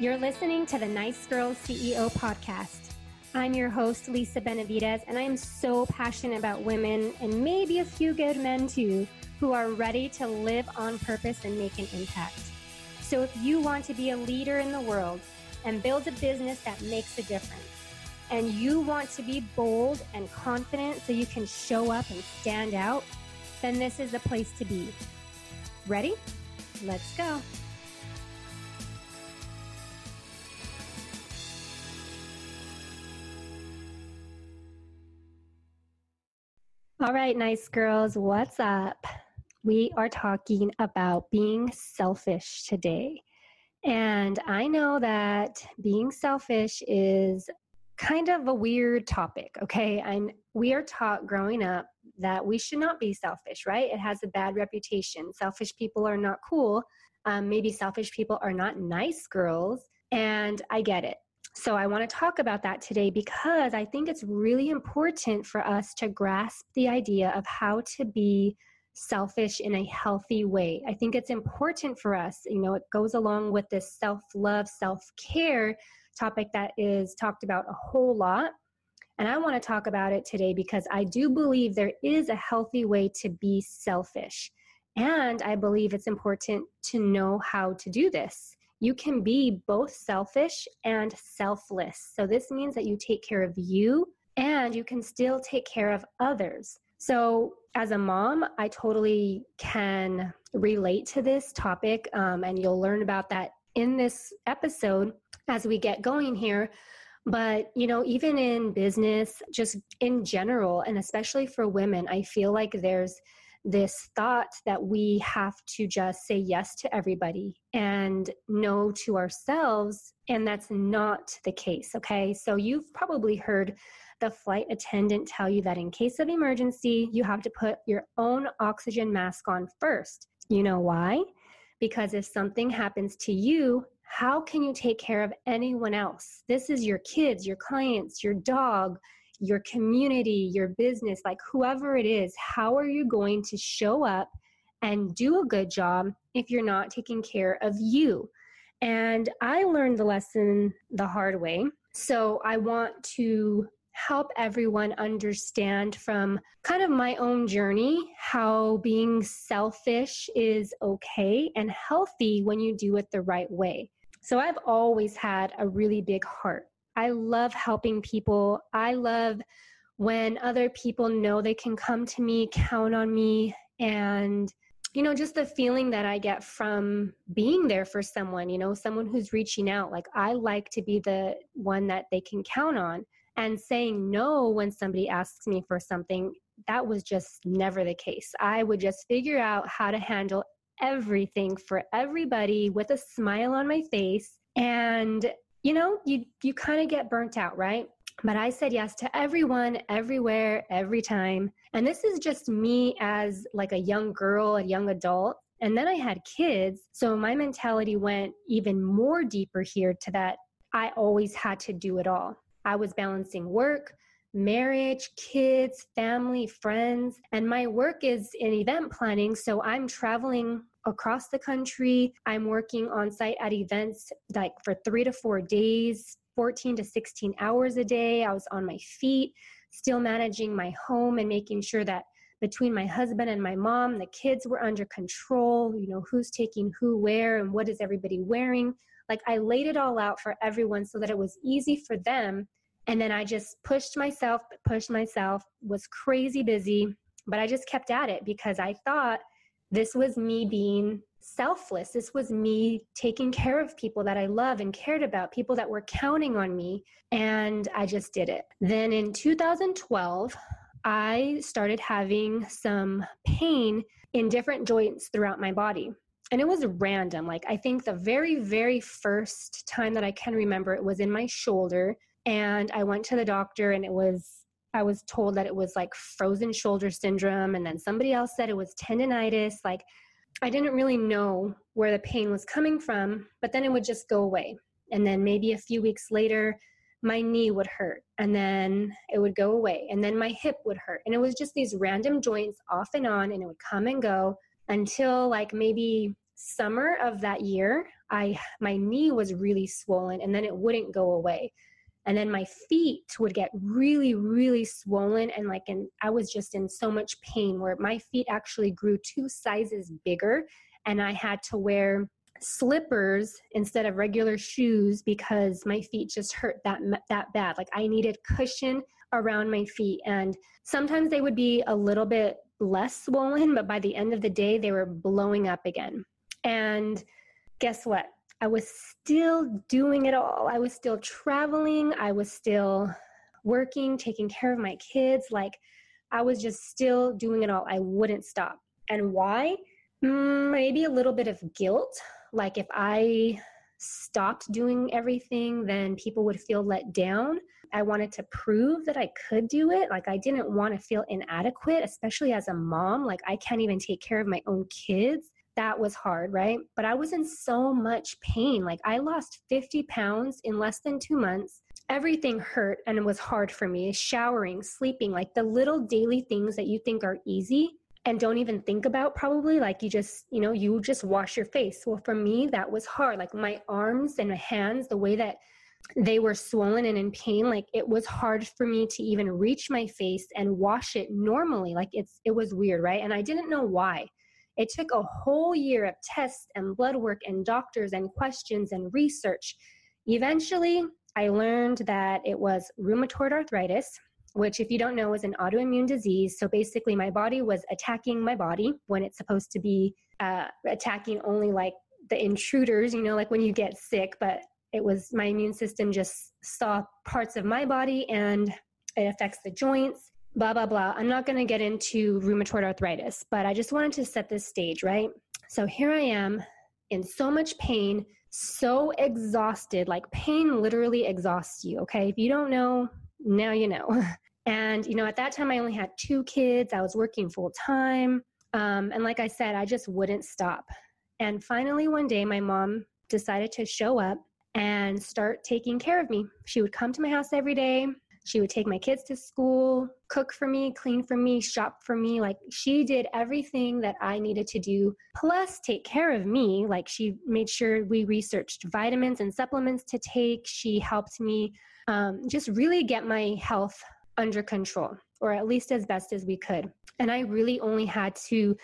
You're listening to the Nice Girls CEO podcast. I'm your host, Lisa Benavides, and I am so passionate about women and maybe a few good men too who are ready to live on purpose and make an impact. So if you want to be a leader in the world and build a business that makes a difference, and you want to be bold and confident so you can show up and stand out, then this is the place to be. Ready? Let's go. All right, nice girls, what's up? We are talking about being selfish today. And I know that being selfish is kind of a weird topic, okay? And we are taught growing up that we should not be selfish, right? It has a bad reputation. Selfish people are not cool. Um, maybe selfish people are not nice girls. And I get it. So I want to talk about that today because I think it's really important for us to grasp the idea of how to be selfish in a healthy way. I think it's important for us, you know, it goes along with this self love, self care topic that is talked about a whole lot. And I want to talk about it today because I do believe there is a healthy way to be selfish. And I believe it's important to know how to do this. You can be both selfish and selfless. So, this means that you take care of you and you can still take care of others. So, as a mom, I totally can relate to this topic, um, and you'll learn about that in this episode as we get going here. But, you know, even in business, just in general, and especially for women, I feel like there's this thought that we have to just say yes to everybody and no to ourselves. And that's not the case. Okay. So you've probably heard the flight attendant tell you that in case of emergency, you have to put your own oxygen mask on first. You know why? Because if something happens to you, how can you take care of anyone else? This is your kids, your clients, your dog, your community, your business, like whoever it is. How are you going to show up and do a good job if you're not taking care of you? And I learned the lesson the hard way. So I want to help everyone understand from kind of my own journey how being selfish is okay and healthy when you do it the right way. So I've always had a really big heart. I love helping people. I love when other people know they can come to me, count on me, and you know, just the feeling that I get from being there for someone, you know, someone who's reaching out. Like, I like to be the one that they can count on. And saying no when somebody asks me for something, that was just never the case. I would just figure out how to handle everything for everybody with a smile on my face. And, you know, you, you kind of get burnt out, right? But I said yes to everyone, everywhere, every time. And this is just me as like a young girl, a young adult. And then I had kids. So my mentality went even more deeper here to that I always had to do it all. I was balancing work, marriage, kids, family, friends, and my work is in event planning. So I'm traveling across the country. I'm working on site at events like for three to four days, 14 to 16 hours a day. I was on my feet, still managing my home and making sure that between my husband and my mom, the kids were under control, you know, who's taking who where and what is everybody wearing. Like I laid it all out for everyone so that it was easy for them. And then I just pushed myself, pushed myself, was crazy busy, but I just kept at it because I thought this was me being selfless. This was me taking care of people that I love and cared about, people that were counting on me. And I just did it. Then in 2012, I started having some pain in different joints throughout my body. And it was random. Like, I think the very, very first time that I can remember, it was in my shoulder. And I went to the doctor, and it was I was told that it was like frozen shoulder syndrome, and then somebody else said it was tendonitis. Like, I didn't really know where the pain was coming from, but then it would just go away. And then maybe a few weeks later, my knee would hurt, and then it would go away, and then my hip would hurt. And it was just these random joints off and on, and it would come and go until like maybe summer of that year, I my knee was really swollen and then it wouldn't go away. And then my feet would get really, really swollen and like and I was just in so much pain where my feet actually grew two sizes bigger and I had to wear slippers instead of regular shoes because my feet just hurt that that bad. Like I needed cushion around my feet and sometimes they would be a little bit less swollen, but by the end of the day they were blowing up again. And guess what? I was still doing it all. I was still traveling, I was still working, taking care of my kids, like I was just still doing it all. I wouldn't stop. And why? Mm, maybe a little bit of guilt like if I stopped doing everything, then people would feel let down. I wanted to prove that I could do it. Like I didn't want to feel inadequate, especially as a mom. Like I can't even take care of my own kids. That was hard, right? But I was in so much pain. Like I lost 50 pounds in less than two months. Everything hurt and it was hard for me. Showering, sleeping, like the little daily things that you think are easy and don't even think about probably like you just you know you just wash your face well for me that was hard like my arms and my hands the way that they were swollen and in pain like it was hard for me to even reach my face and wash it normally like it's it was weird right and i didn't know why it took a whole year of tests and blood work and doctors and questions and research eventually i learned that it was rheumatoid arthritis which, if you don't know, is an autoimmune disease. So basically, my body was attacking my body when it's supposed to be uh, attacking only like the intruders, you know, like when you get sick. But it was my immune system just saw parts of my body and it affects the joints, blah, blah, blah. I'm not going to get into rheumatoid arthritis, but I just wanted to set this stage, right? So here I am in so much pain, so exhausted. Like pain literally exhausts you, okay? If you don't know, now you know. And, you know, at that time I only had two kids, I was working full time. Um, and like I said, I just wouldn't stop. And finally, one day, my mom decided to show up and start taking care of me. She would come to my house every day. She would take my kids to school, cook for me, clean for me, shop for me. Like she did everything that I needed to do, plus take care of me. Like she made sure we researched vitamins and supplements to take. She helped me um, just really get my health under control, or at least as best as we could. And I really only had to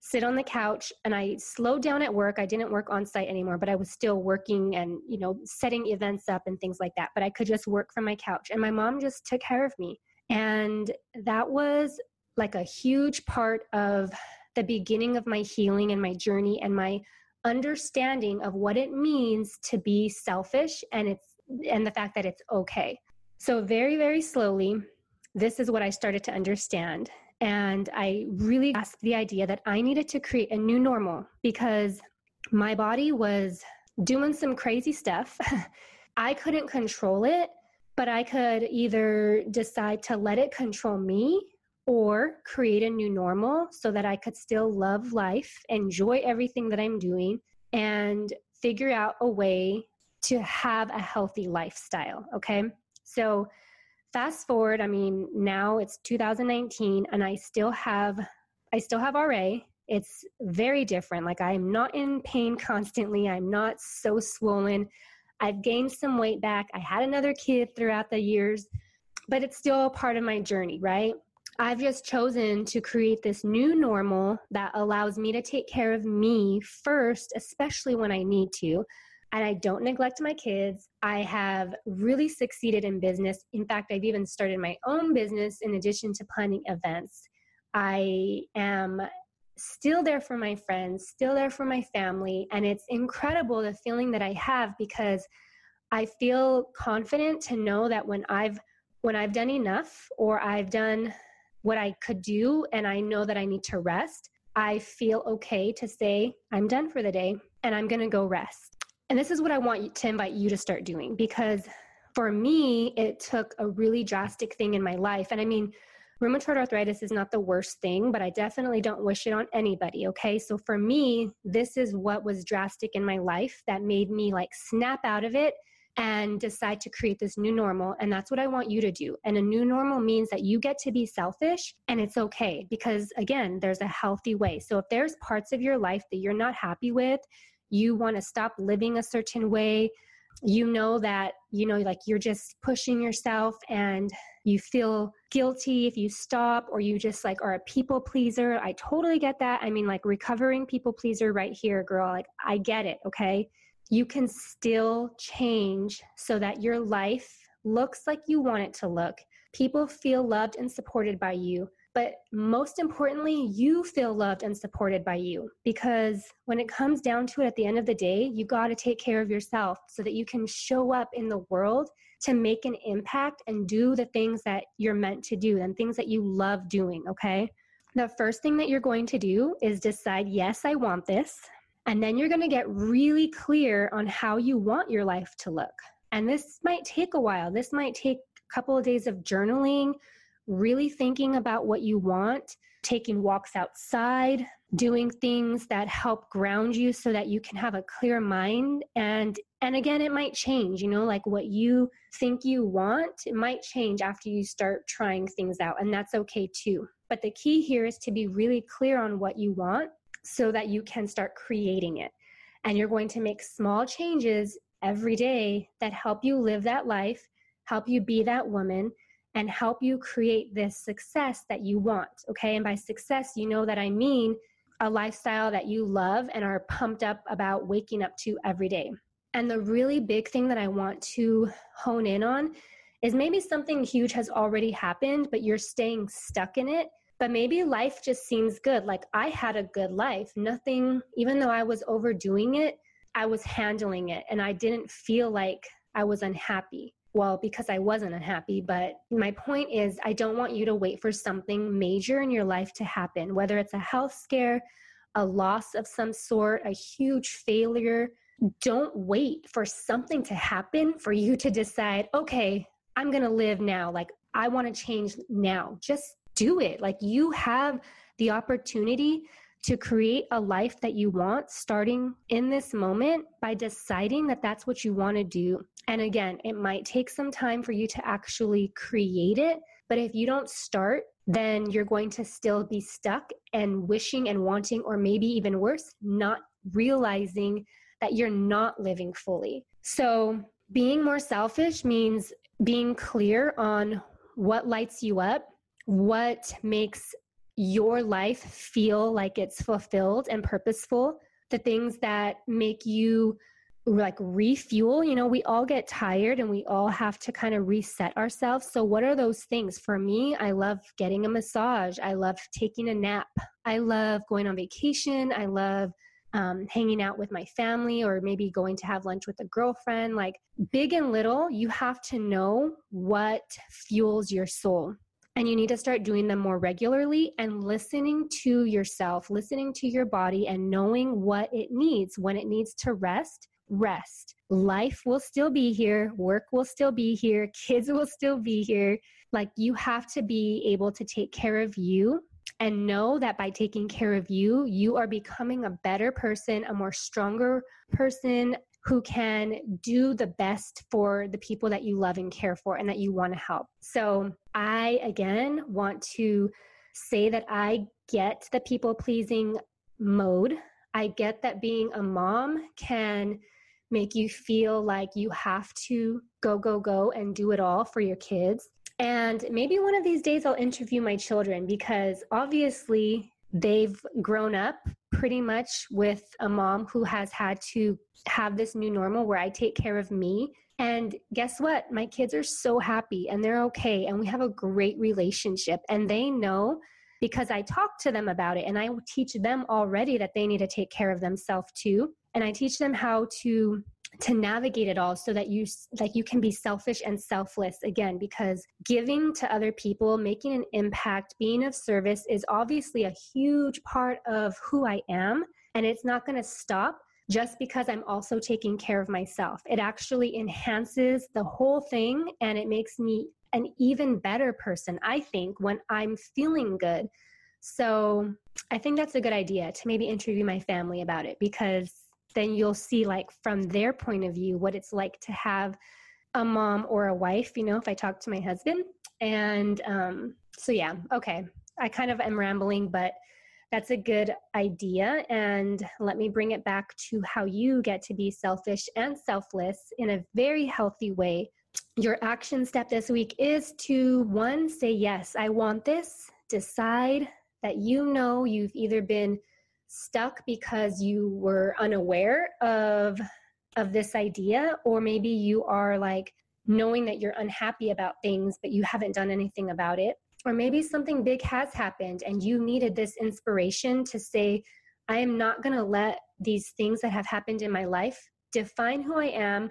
sit on the couch and I slowed down at work. I didn't work on site anymore, but I was still working and, you know, setting events up and things like that. But I could just work from my couch. And my mom just took care of me. And that was like a huge part of the beginning of my healing and my journey and my understanding of what it means to be selfish and it's and the fact that it's okay. So very very slowly this is what I started to understand and I really asked the idea that I needed to create a new normal because my body was doing some crazy stuff. I couldn't control it, but I could either decide to let it control me or create a new normal so that I could still love life, enjoy everything that I'm doing, and figure out a way to have a healthy lifestyle. Okay. So, fast forward, I mean, now it's 2019 and I still have I still have RA. It's very different. Like I'm not in pain constantly. I'm not so swollen. I've gained some weight back. I had another kid throughout the years, but it's still a part of my journey, right? I've just chosen to create this new normal that allows me to take care of me first, especially when I need to. And I don't neglect my kids. I have really succeeded in business. In fact, I've even started my own business in addition to planning events. I am still there for my friends, still there for my family. And it's incredible the feeling that I have because I feel confident to know that when I've when I've done enough or I've done what I could do and I know that I need to rest, I feel okay to say, I'm done for the day and I'm going to go rest. And this is what I want to invite you to start doing because for me, it took a really drastic thing in my life. And I mean, rheumatoid arthritis is not the worst thing, but I definitely don't wish it on anybody. Okay. So for me, this is what was drastic in my life that made me like snap out of it and decide to create this new normal. And that's what I want you to do. And a new normal means that you get to be selfish and it's okay because, again, there's a healthy way. So if there's parts of your life that you're not happy with, you want to stop living a certain way, you know that, you know, like you're just pushing yourself and you feel guilty if you stop or you just like are a people pleaser. I totally get that. I mean, like recovering people pleaser right here, girl. Like, I get it, okay? you can still change so that your life looks like you want it to look. People feel loved and supported by you. But most importantly, you feel loved and supported by you because when it comes down to it at the end of the day, you got to take care of yourself so that you can show up in the world to make an impact and do the things that you're meant to do and things that you love doing, okay? The first thing that you're going to do is decide, yes, I want this. And then you're going to get really clear on how you want your life to look. And this might take a while. This might take a couple of days of journaling, really thinking about what you want, taking walks outside, doing things that help ground you so that you can have a clear mind and and again it might change you know like what you think you want it might change after you start trying things out and that's okay too but the key here is to be really clear on what you want so that you can start creating it. And you're going to make small changes every day that help you live that life, help you be that woman, and help you create this success that you want. Okay. And by success, you know that I mean a lifestyle that you love and are pumped up about waking up to every day. And the really big thing that I want to hone in on is maybe something huge has already happened, but you're staying stuck in it but maybe life just seems good. Like I had a good life. Nothing, even though I was overdoing it, I was handling it and I didn't feel like I was unhappy. Well, because I wasn't unhappy, but my point is, I don't want you to wait for something major in your life to happen, whether it's a health scare, a loss of some sort, a huge failure. Don't wait for something to happen for you to decide, okay, I'm going to live now. Like, I want to change now. Just do it. Like you have the opportunity to create a life that you want starting in this moment by deciding that that's what you want to do. And again, it might take some time for you to actually create it. But if you don't start, then you're going to still be stuck and wishing and wanting, or maybe even worse, not realizing that you're not living fully. So, being more selfish means being clear on what lights you up what makes your life feel like it's fulfilled and purposeful, the things that make you like refuel. You know, we all get tired and we all have to kind of reset ourselves. So, what are those things? For me, I love getting a massage, I love taking a nap, I love going on vacation, I love um, hanging out with my family or maybe going to have lunch with a girlfriend. Like big and little, you have to know what fuels your soul and you need to start doing them more regularly and listening to yourself, listening to your body, and knowing what it needs. When it needs to rest, rest. Life will still be here, work will still be here, kids will still be here. Like you have to be able to take care of you and know that by taking care of you, you are becoming a better person, a more stronger person, who can do the best for the people that you love and care for and that you want to help. So, I again want to say that I get the people pleasing mode. I get that being a mom can make you feel like you have to go, go, go and do it all for your kids. And maybe one of these days I'll interview my children because obviously they've grown up pretty much with a mom who has had to have this new normal where I take care of me. And guess what? My kids are so happy and they're okay. And we have a great relationship. And they know because I talk to them about it and I teach them already that they need to take care of themselves too. And I teach them how to to navigate it all so that you like you can be selfish and selfless again because giving to other people making an impact being of service is obviously a huge part of who i am and it's not going to stop just because i'm also taking care of myself. It actually enhances the whole thing and it makes me an even better person i think when i'm feeling good. So i think that's a good idea to maybe interview my family about it because then you'll see like from their point of view what it's like to have a mom or a wife you know if i talk to my husband. And um, so yeah okay. I kind of am rambling but that's a good idea. And let me bring it back to how you get to be selfish and selfless in a very healthy way. Your action step this week is to one say yes i want this. Decide that you know you've either been stuck because you were unaware of of this idea or maybe you are like knowing that you're unhappy about things but you haven't done anything about it. Or maybe something big has happened and you needed this inspiration to say i am not going to let these things that have happened in my life define who i am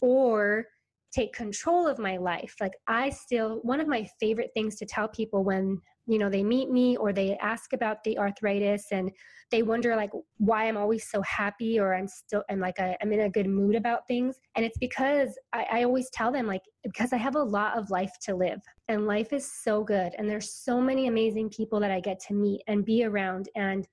or take control of my life. Like i still one of my favorite things to tell people when you know they meet me or they ask about the arthritis and they wonder like why i'm always so happy or i'm still i'm like i am in a good mood about things. And it's because I, I always tell them like because i have a lot of life to live and life is so good. And there's so many amazing people that i get to meet and be around and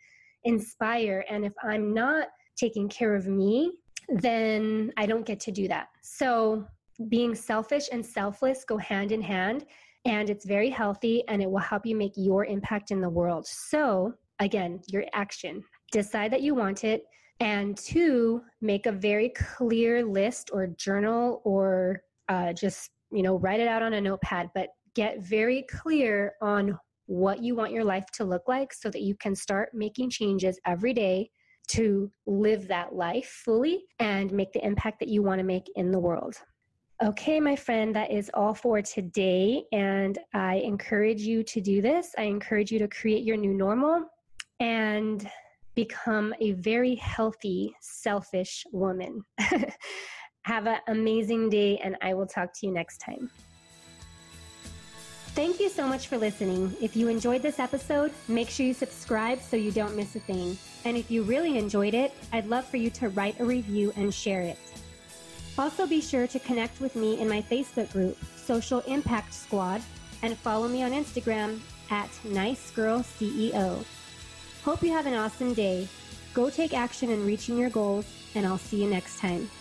inspire. And if i'm not taking care of me then i don't get to do that. So being selfish and selfless go hand in hand and it's very healthy and it will help you make your impact in the world. So, again, your action. Decide that you want it. And two, make a very clear list or journal or uh, just, you know, write it out on a notepad, but get very clear on what you want your life to look like so that you can start making changes every day to live that life fully and make the impact that you want to make in the world. Okay, my friend, that is all for today. And I encourage you to do this. I encourage you to create your new normal and become a very healthy, selfish woman. Have an amazing day, and I will talk to you next time. Thank you so much for listening. If you enjoyed this episode, make sure you subscribe so you don't miss a thing. And if you really enjoyed it, I'd love for you to write a review and share it. Also, be sure to connect with me in my Facebook group, Social Impact Squad, and follow me on Instagram at NiceGirlCEO. Hope you have an awesome day. Go take action in reaching your goals, and I'll see you next time.